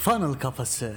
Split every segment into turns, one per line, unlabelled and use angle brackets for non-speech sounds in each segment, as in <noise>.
Funnel Kafası.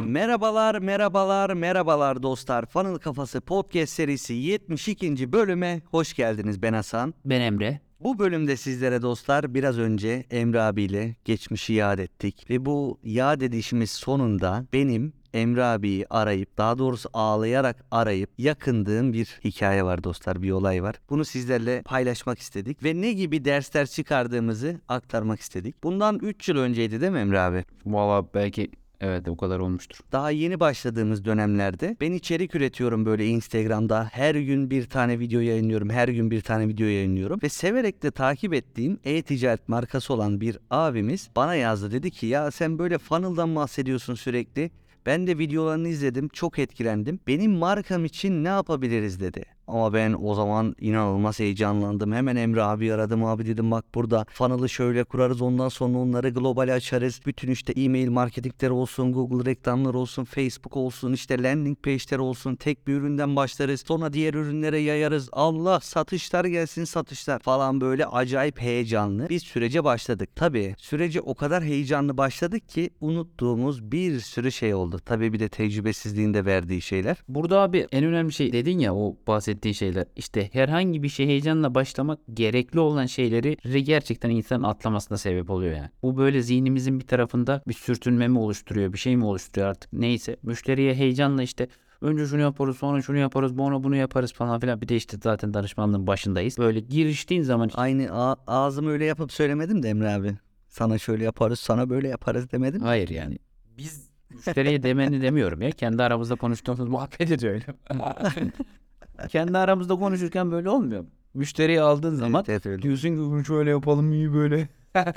Merhabalar, merhabalar, merhabalar dostlar. Funnel Kafası Podcast serisi 72. bölüme hoş geldiniz. Ben Hasan.
Ben Emre.
Bu bölümde sizlere dostlar biraz önce Emre abiyle geçmişi yad ettik. Ve bu yad edişimiz sonunda benim Emre abiyi arayıp daha doğrusu ağlayarak arayıp yakındığım bir hikaye var dostlar bir olay var. Bunu sizlerle paylaşmak istedik ve ne gibi dersler çıkardığımızı aktarmak istedik. Bundan 3 yıl önceydi değil mi Emre abi?
Valla belki evet o kadar olmuştur.
Daha yeni başladığımız dönemlerde ben içerik üretiyorum böyle Instagram'da. Her gün bir tane video yayınlıyorum. Her gün bir tane video yayınlıyorum. Ve severek de takip ettiğim e-ticaret markası olan bir abimiz bana yazdı. Dedi ki ya sen böyle funnel'dan bahsediyorsun sürekli. Ben de videolarını izledim. Çok etkilendim. Benim markam için ne yapabiliriz dedi. Ama ben o zaman inanılmaz heyecanlandım. Hemen Emre abi aradım. Abi dedim bak burada funnel'ı şöyle kurarız. Ondan sonra onları global açarız. Bütün işte e-mail marketingler olsun, Google reklamlar olsun, Facebook olsun, işte landing page'ler olsun. Tek bir üründen başlarız. Sonra diğer ürünlere yayarız. Allah satışlar gelsin satışlar falan böyle acayip heyecanlı bir sürece başladık. Tabii sürece o kadar heyecanlı başladık ki unuttuğumuz bir sürü şey oldu. Tabii bir de tecrübesizliğin de verdiği şeyler.
Burada abi en önemli şey dedin ya o bahsettiğin şeyler. İşte herhangi bir şey heyecanla başlamak gerekli olan şeyleri gerçekten insanın atlamasına sebep oluyor yani. Bu böyle zihnimizin bir tarafında bir sürtünme mi oluşturuyor bir şey mi oluşturuyor artık neyse. Müşteriye heyecanla işte Önce şunu yaparız sonra şunu yaparız sonra bunu yaparız falan filan. Bir de işte zaten danışmanlığın başındayız. Böyle giriştiğin zaman
Aynı ağzımı öyle yapıp söylemedim de Emre abi. Sana şöyle yaparız, sana böyle yaparız demedim.
Hayır yani. Biz müşteriye demeni demiyorum ya. Kendi aramızda konuştuğumuz muhabbet ediyor öyle. <laughs> Kendi aramızda konuşurken böyle olmuyor. Müşteriyi aldığın zaman
Evet, öyle.
diyorsun ki bunu şöyle yapalım iyi böyle. <laughs>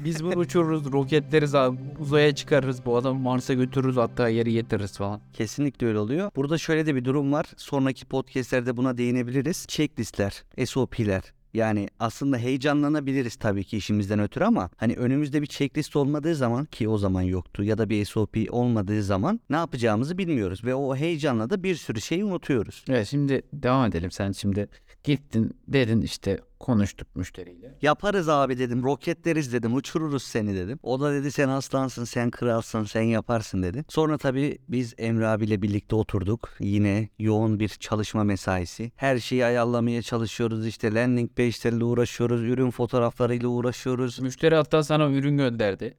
Biz bunu uçururuz, roketleriz abi. Uzaya çıkarırız. Bu adamı Mars'a götürürüz hatta yeri getiririz falan.
Kesinlikle öyle oluyor. Burada şöyle de bir durum var. Sonraki podcastlerde buna değinebiliriz. Checklistler, SOP'ler. Yani aslında heyecanlanabiliriz tabii ki işimizden ötürü ama hani önümüzde bir checklist olmadığı zaman ki o zaman yoktu ya da bir SOP olmadığı zaman ne yapacağımızı bilmiyoruz ve o heyecanla da bir sürü şeyi unutuyoruz.
Evet şimdi devam edelim. Sen şimdi gittin dedin işte konuştuk müşteriyle.
Yaparız abi dedim, roketleriz dedim, uçururuz seni dedim. O da dedi sen aslansın, sen kralsın, sen yaparsın dedi. Sonra tabii biz Emre abiyle birlikte oturduk. Yine yoğun bir çalışma mesaisi. Her şeyi ayarlamaya çalışıyoruz. İşte landing page'lerle uğraşıyoruz, ürün fotoğraflarıyla uğraşıyoruz.
Müşteri hatta sana ürün gönderdi.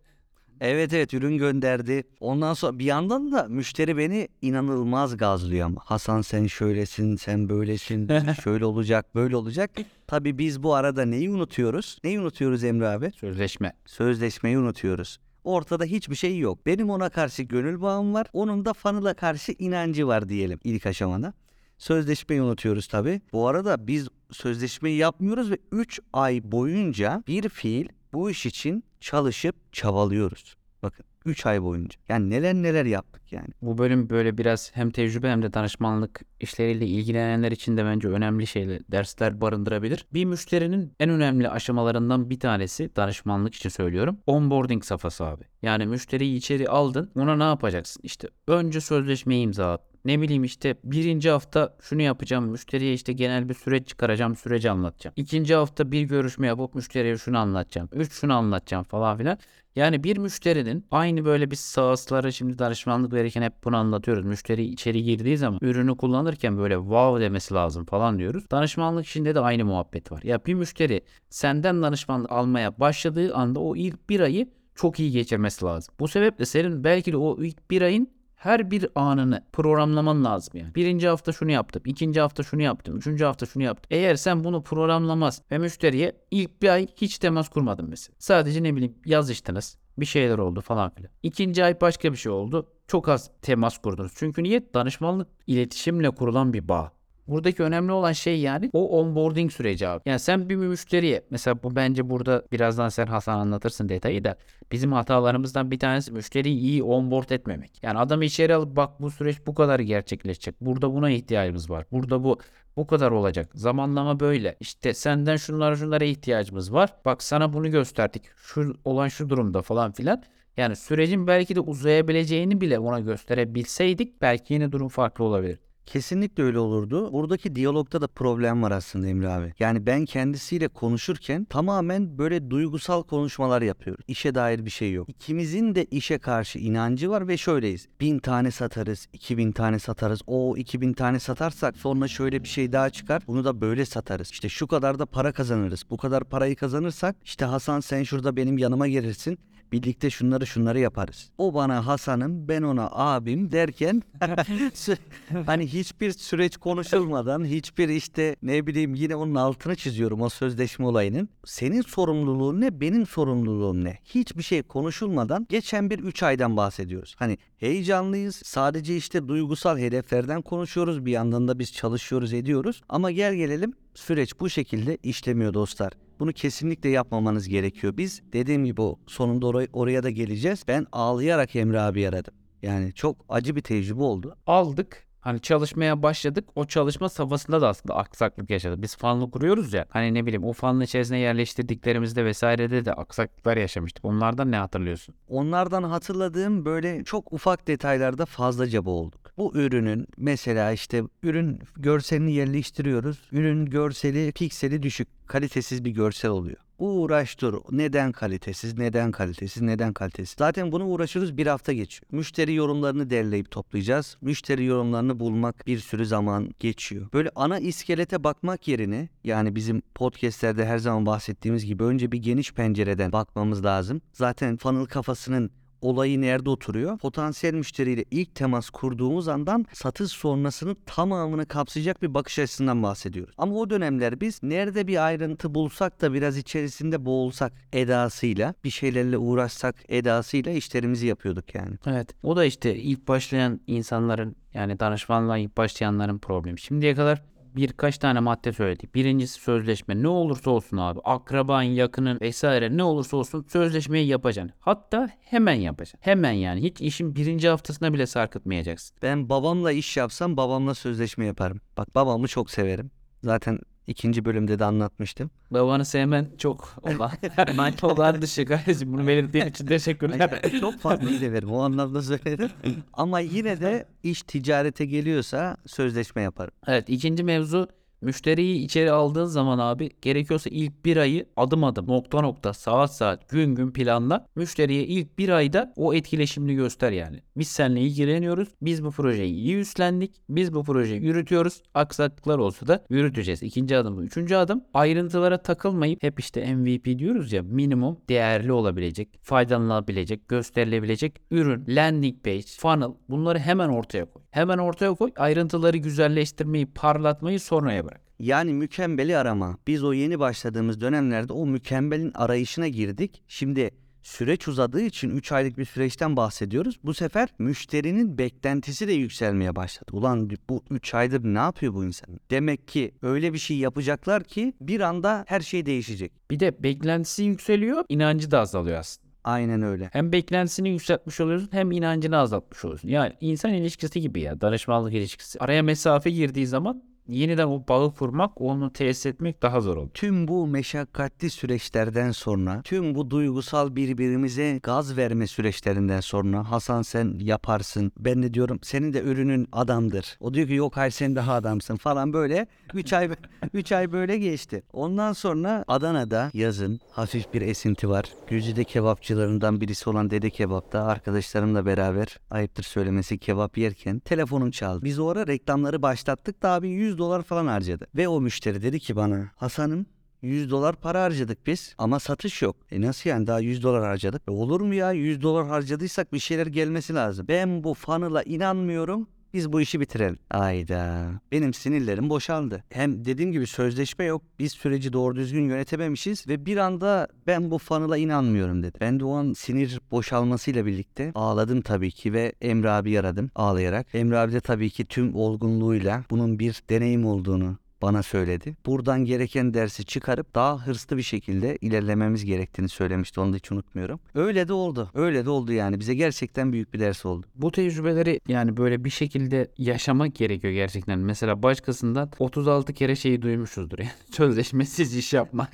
Evet evet ürün gönderdi. Ondan sonra bir yandan da müşteri beni inanılmaz gazlıyor ama. Hasan sen şöylesin, sen böylesin, <laughs> şöyle olacak, böyle olacak. Tabii biz bu arada neyi unutuyoruz? Neyi unutuyoruz Emre abi?
Sözleşme.
Sözleşmeyi unutuyoruz. Ortada hiçbir şey yok. Benim ona karşı gönül bağım var. Onun da fanıla karşı inancı var diyelim ilk aşamada. Sözleşmeyi unutuyoruz tabii. Bu arada biz sözleşmeyi yapmıyoruz ve 3 ay boyunca bir fiil bu iş için çalışıp çabalıyoruz. Bakın 3 ay boyunca. Yani neler neler yaptık yani.
Bu bölüm böyle biraz hem tecrübe hem de danışmanlık işleriyle ilgilenenler için de bence önemli şeyler, dersler barındırabilir. Bir müşterinin en önemli aşamalarından bir tanesi danışmanlık için söylüyorum. Onboarding safhası abi. Yani müşteriyi içeri aldın. Ona ne yapacaksın? İşte önce sözleşmeyi imza at. Ne bileyim işte birinci hafta şunu yapacağım. Müşteriye işte genel bir süreç çıkaracağım. Süreci anlatacağım. İkinci hafta bir görüşme yapıp müşteriye şunu anlatacağım. Üç şunu anlatacağım falan filan. Yani bir müşterinin aynı böyle biz sağızları şimdi danışmanlık verirken hep bunu anlatıyoruz. Müşteri içeri girdiği zaman ürünü kullanırken böyle wow demesi lazım falan diyoruz. Danışmanlık işinde de aynı muhabbet var. Ya bir müşteri senden danışmanlık almaya başladığı anda o ilk bir ayı çok iyi geçirmesi lazım. Bu sebeple senin belki de o ilk bir ayın her bir anını programlaman lazım yani. Birinci hafta şunu yaptım, ikinci hafta şunu yaptım, üçüncü hafta şunu yaptım. Eğer sen bunu programlamaz ve müşteriye ilk bir ay hiç temas kurmadın mesela. Sadece ne bileyim yazıştınız, bir şeyler oldu falan filan. İkinci ay başka bir şey oldu. Çok az temas kurdunuz. Çünkü niye? Danışmanlık iletişimle kurulan bir bağ. Buradaki önemli olan şey yani o onboarding süreci abi. Yani sen bir müşteriye mesela bu bence burada birazdan sen Hasan anlatırsın detayı da bizim hatalarımızdan bir tanesi müşteriyi iyi onboard etmemek. Yani adamı içeri alıp bak bu süreç bu kadar gerçekleşecek. Burada buna ihtiyacımız var. Burada bu bu kadar olacak. Zamanlama böyle. İşte senden şunlara şunlara ihtiyacımız var. Bak sana bunu gösterdik. Şu olan şu durumda falan filan. Yani sürecin belki de uzayabileceğini bile ona gösterebilseydik belki yine durum farklı olabilir.
Kesinlikle öyle olurdu. Buradaki diyalogda da problem var aslında Emre abi. Yani ben kendisiyle konuşurken tamamen böyle duygusal konuşmalar yapıyoruz. İşe dair bir şey yok. İkimizin de işe karşı inancı var ve şöyleyiz. Bin tane satarız, iki bin tane satarız. O iki bin tane satarsak sonra şöyle bir şey daha çıkar. Bunu da böyle satarız. İşte şu kadar da para kazanırız. Bu kadar parayı kazanırsak işte Hasan sen şurada benim yanıma gelirsin. Birlikte şunları şunları yaparız. O bana Hasan'ım ben ona abim derken <laughs> hani hiçbir süreç konuşulmadan hiçbir işte ne bileyim yine onun altını çiziyorum o sözleşme olayının. Senin sorumluluğun ne benim sorumluluğum ne? Hiçbir şey konuşulmadan geçen bir 3 aydan bahsediyoruz. Hani heyecanlıyız sadece işte duygusal hedeflerden konuşuyoruz bir yandan da biz çalışıyoruz ediyoruz ama gel gelelim süreç bu şekilde işlemiyor dostlar. Bunu kesinlikle yapmamanız gerekiyor. Biz dediğim gibi o sonunda oraya, oraya da geleceğiz. Ben ağlayarak Emre abi aradım. Yani çok acı bir tecrübe oldu.
aldık. Hani çalışmaya başladık. O çalışma safhasında da aslında aksaklık yaşadık. Biz fanlı kuruyoruz ya. Hani ne bileyim o fanlı içerisine yerleştirdiklerimizde vesairede de aksaklıklar yaşamıştık. Onlardan ne hatırlıyorsun?
Onlardan hatırladığım böyle çok ufak detaylarda fazlaca boğulduk. Bu ürünün mesela işte ürün görselini yerleştiriyoruz. Ürün görseli pikseli düşük, kalitesiz bir görsel oluyor. Uğraş dur. Neden kalitesiz? Neden kalitesiz? Neden kalitesiz? Zaten bunu uğraşıyoruz bir hafta geçiyor. Müşteri yorumlarını derleyip toplayacağız. Müşteri yorumlarını bulmak bir sürü zaman geçiyor. Böyle ana iskelete bakmak yerine yani bizim podcastlerde her zaman bahsettiğimiz gibi önce bir geniş pencereden bakmamız lazım. Zaten funnel kafasının olayı nerede oturuyor? Potansiyel müşteriyle ilk temas kurduğumuz andan satış sonrasının tamamını kapsayacak bir bakış açısından bahsediyoruz. Ama o dönemler biz nerede bir ayrıntı bulsak da biraz içerisinde boğulsak edasıyla bir şeylerle uğraşsak edasıyla işlerimizi yapıyorduk yani.
Evet. O da işte ilk başlayan insanların yani danışmanlığa ilk başlayanların problemi. Şimdiye kadar birkaç tane madde söyledik. Birincisi sözleşme. Ne olursa olsun abi. Akraban, yakının vesaire ne olursa olsun sözleşmeyi yapacaksın. Hatta hemen yapacaksın. Hemen yani. Hiç işin birinci haftasına bile sarkıtmayacaksın.
Ben babamla iş yapsam babamla sözleşme yaparım. Bak babamı çok severim. Zaten ikinci bölümde de anlatmıştım.
Babanı sevmen çok olan. <laughs> ben olan dışı kardeşim. Bunu belirttiğin için teşekkürler.
çok fazla severim o anlamda söyledim. Ama yine de iş ticarete geliyorsa sözleşme yaparım.
Evet ikinci mevzu müşteriyi içeri aldığın zaman abi gerekiyorsa ilk bir ayı adım adım nokta nokta saat saat gün gün planla. Müşteriye ilk bir ayda o etkileşimini göster yani. Biz seninle ilgileniyoruz. Biz bu projeyi iyi üstlendik. Biz bu projeyi yürütüyoruz. Aksaklıklar olsa da yürüteceğiz. İkinci adım bu. Üçüncü adım ayrıntılara takılmayıp hep işte MVP diyoruz ya minimum değerli olabilecek, faydalanılabilecek, gösterilebilecek ürün, landing page, funnel bunları hemen ortaya koy. Hemen ortaya koy. Ayrıntıları güzelleştirmeyi, parlatmayı sonraya bırak.
Yani mükemmeli arama. Biz o yeni başladığımız dönemlerde o mükemmelin arayışına girdik. Şimdi süreç uzadığı için 3 aylık bir süreçten bahsediyoruz. Bu sefer müşterinin beklentisi de yükselmeye başladı. Ulan bu 3 aydır ne yapıyor bu insan? Demek ki öyle bir şey yapacaklar ki bir anda her şey değişecek.
Bir de beklentisi yükseliyor, inancı da azalıyor aslında.
Aynen öyle.
Hem beklentisini yükseltmiş oluyorsun hem inancını azaltmış oluyorsun. Yani insan ilişkisi gibi ya danışmanlık ilişkisi. Araya mesafe girdiği zaman yeniden o bağı kurmak, onu tesis etmek daha zor oluyor.
Tüm bu meşakkatli süreçlerden sonra, tüm bu duygusal birbirimize gaz verme süreçlerinden sonra Hasan sen yaparsın. Ben de diyorum senin de ürünün adamdır. O diyor ki yok hayır sen daha adamsın falan böyle <laughs> 3 ay 3 ay böyle geçti. Ondan sonra Adana'da yazın hafif bir esinti var. Güzide kebapçılarından birisi olan Dede Kebap'ta arkadaşlarımla beraber ayıptır söylemesi kebap yerken telefonum çaldı. Biz o ara reklamları başlattık da abi 100 dolar falan harcadı. Ve o müşteri dedi ki bana Hasan'ım 100 dolar para harcadık biz ama satış yok. E nasıl yani daha 100 dolar harcadık? E olur mu ya 100 dolar harcadıysak bir şeyler gelmesi lazım. Ben bu funnel'a inanmıyorum. Biz bu işi bitirelim. Ayda. Benim sinirlerim boşaldı. Hem dediğim gibi sözleşme yok. Biz süreci doğru düzgün yönetememişiz ve bir anda ben bu funnel'a inanmıyorum dedi. Ben de o an sinir boşalmasıyla birlikte ağladım tabii ki ve Emre abi aradım ağlayarak. Emre abi de tabii ki tüm olgunluğuyla bunun bir deneyim olduğunu bana söyledi. Buradan gereken dersi çıkarıp daha hırslı bir şekilde ilerlememiz gerektiğini söylemişti. Onu da hiç unutmuyorum. Öyle de oldu. Öyle de oldu yani. Bize gerçekten büyük bir ders oldu.
Bu tecrübeleri yani böyle bir şekilde yaşamak gerekiyor gerçekten. Mesela başkasından 36 kere şeyi duymuşuzdur yani. <laughs> Sözleşmesiz iş yapmak.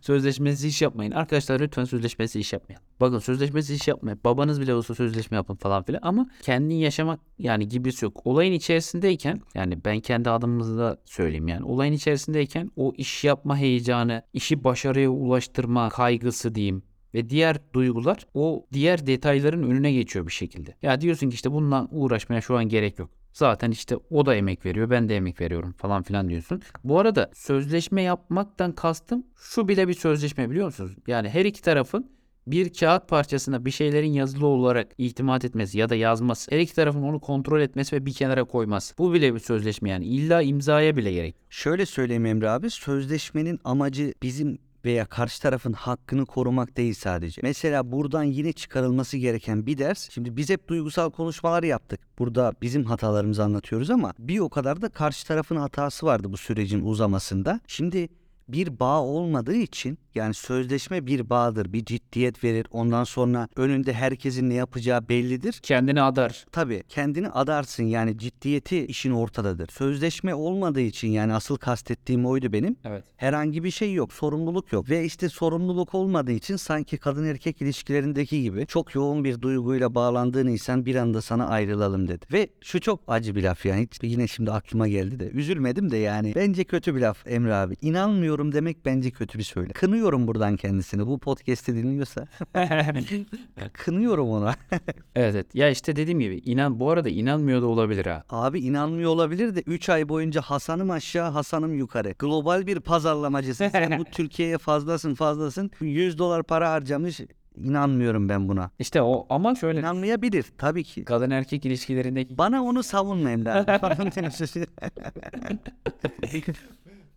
Sözleşmesiz iş yapmayın. Arkadaşlar lütfen sözleşmesiz iş yapmayın. Bakın sözleşmesiz iş yapmayın. Babanız bile olsa sözleşme yapın falan filan ama kendin yaşamak yani gibisi yok. Olayın içerisindeyken yani ben kendi adımımızda söyleyeyim yani olayın içerisindeyken o iş yapma heyecanı, işi başarıya ulaştırma kaygısı diyeyim ve diğer duygular o diğer detayların önüne geçiyor bir şekilde. Ya diyorsun ki işte bununla uğraşmaya şu an gerek yok. Zaten işte o da emek veriyor, ben de emek veriyorum falan filan diyorsun. Bu arada sözleşme yapmaktan kastım şu bile bir sözleşme biliyor musunuz? Yani her iki tarafın bir kağıt parçasına bir şeylerin yazılı olarak itimat etmesi ya da yazması, her iki tarafın onu kontrol etmesi ve bir kenara koyması. Bu bile bir sözleşme yani. İlla imzaya bile gerek.
Şöyle söyleyeyim Emre abi sözleşmenin amacı bizim veya karşı tarafın hakkını korumak değil sadece. Mesela buradan yine çıkarılması gereken bir ders. Şimdi biz hep duygusal konuşmalar yaptık. Burada bizim hatalarımızı anlatıyoruz ama bir o kadar da karşı tarafın hatası vardı bu sürecin uzamasında. Şimdi bir bağ olmadığı için yani sözleşme bir bağdır, bir ciddiyet verir. Ondan sonra önünde herkesin ne yapacağı bellidir.
Kendini adar.
Tabii kendini adarsın yani ciddiyeti işin ortadadır. Sözleşme olmadığı için yani asıl kastettiğim oydu benim.
Evet.
Herhangi bir şey yok, sorumluluk yok. Ve işte sorumluluk olmadığı için sanki kadın erkek ilişkilerindeki gibi çok yoğun bir duyguyla bağlandığın insan bir anda sana ayrılalım dedi. Ve şu çok acı bir laf yani. Hiç yine şimdi aklıma geldi de. Üzülmedim de yani. Bence kötü bir laf Emre abi. İnanmıyorum demek bence kötü bir söyle. Kınıyorum buradan kendisini. Bu podcast'i dinliyorsa. <laughs> Kınıyorum ona. <laughs>
Evet, evet. Ya işte dediğim gibi inan bu arada inanmıyor da olabilir ha.
Abi inanmıyor olabilir de 3 ay boyunca Hasan'ım aşağı Hasan'ım yukarı. Global bir pazarlamacısın. Sen <laughs> bu Türkiye'ye fazlasın fazlasın. 100 dolar para harcamış. İnanmıyorum ben buna.
İşte o ama şöyle
İnanmayabilir tabii ki.
kadın erkek ilişkilerindeki
Bana onu savunma Emre abi.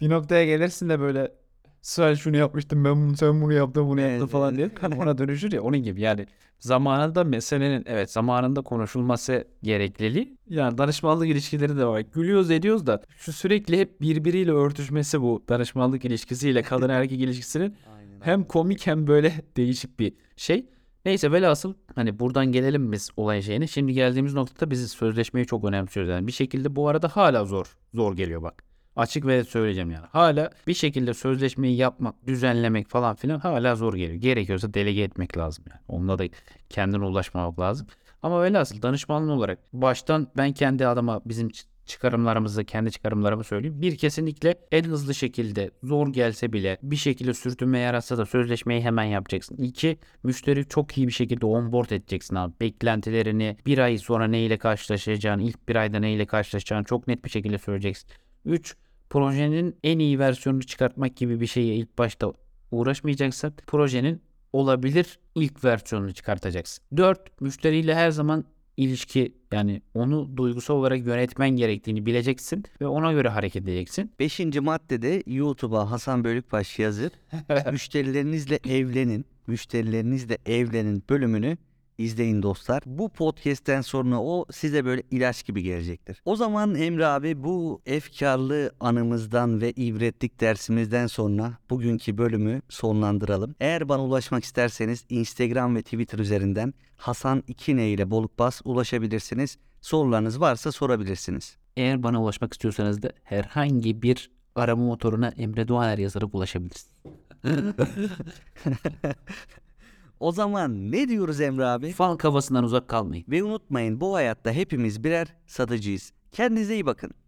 Bir noktaya gelirsin de böyle sen şunu yapmıştın ben bunu sen bunu yaptın bunu yaptın falan diye <laughs> ona dönüşür ya onun gibi yani zamanında meselenin evet zamanında konuşulması gerekliliği yani danışmanlık ilişkileri de var gülüyoruz ediyoruz da şu sürekli hep birbiriyle örtüşmesi bu danışmanlık ilişkisiyle kadın erkek <laughs> ilişkisinin hem komik hem böyle değişik bir şey. Neyse velhasıl hani buradan gelelim biz olay şeyine. Şimdi geldiğimiz noktada biz sözleşmeyi çok önemsiyoruz. Yani bir şekilde bu arada hala zor. Zor geliyor bak. Açık ve söyleyeceğim yani. Hala bir şekilde sözleşmeyi yapmak, düzenlemek falan filan hala zor geliyor. Gerekiyorsa delege etmek lazım yani. Onunla da kendine ulaşmamak lazım. Ama velhasıl danışmanlı olarak baştan ben kendi adıma bizim çıkarımlarımızı, kendi çıkarımlarımı söyleyeyim. Bir kesinlikle en hızlı şekilde zor gelse bile bir şekilde sürtünme yaratsa da sözleşmeyi hemen yapacaksın. İki, müşteri çok iyi bir şekilde onboard edeceksin abi. Beklentilerini, bir ay sonra neyle karşılaşacağını, ilk bir ayda neyle karşılaşacağını çok net bir şekilde söyleyeceksin. Üç, projenin en iyi versiyonunu çıkartmak gibi bir şeye ilk başta uğraşmayacaksın. Projenin olabilir ilk versiyonunu çıkartacaksın. 4. Müşteriyle her zaman ilişki yani onu duygusal olarak yönetmen gerektiğini bileceksin ve ona göre hareket edeceksin.
Beşinci maddede YouTube'a Hasan Bölükbaş yazıp <laughs> müşterilerinizle evlenin, müşterilerinizle evlenin bölümünü izleyin dostlar. Bu podcast'ten sonra o size böyle ilaç gibi gelecektir. O zaman Emre abi bu efkarlı anımızdan ve ibretlik dersimizden sonra bugünkü bölümü sonlandıralım. Eğer bana ulaşmak isterseniz Instagram ve Twitter üzerinden Hasan İkine ile Bolukbas ulaşabilirsiniz. Sorularınız varsa sorabilirsiniz.
Eğer bana ulaşmak istiyorsanız da herhangi bir arama motoruna Emre Doğaner yazarak ulaşabilirsiniz. <laughs>
O zaman ne diyoruz Emre abi?
Fal kafasından uzak kalmayın.
Ve unutmayın bu hayatta hepimiz birer satıcıyız. Kendinize iyi bakın.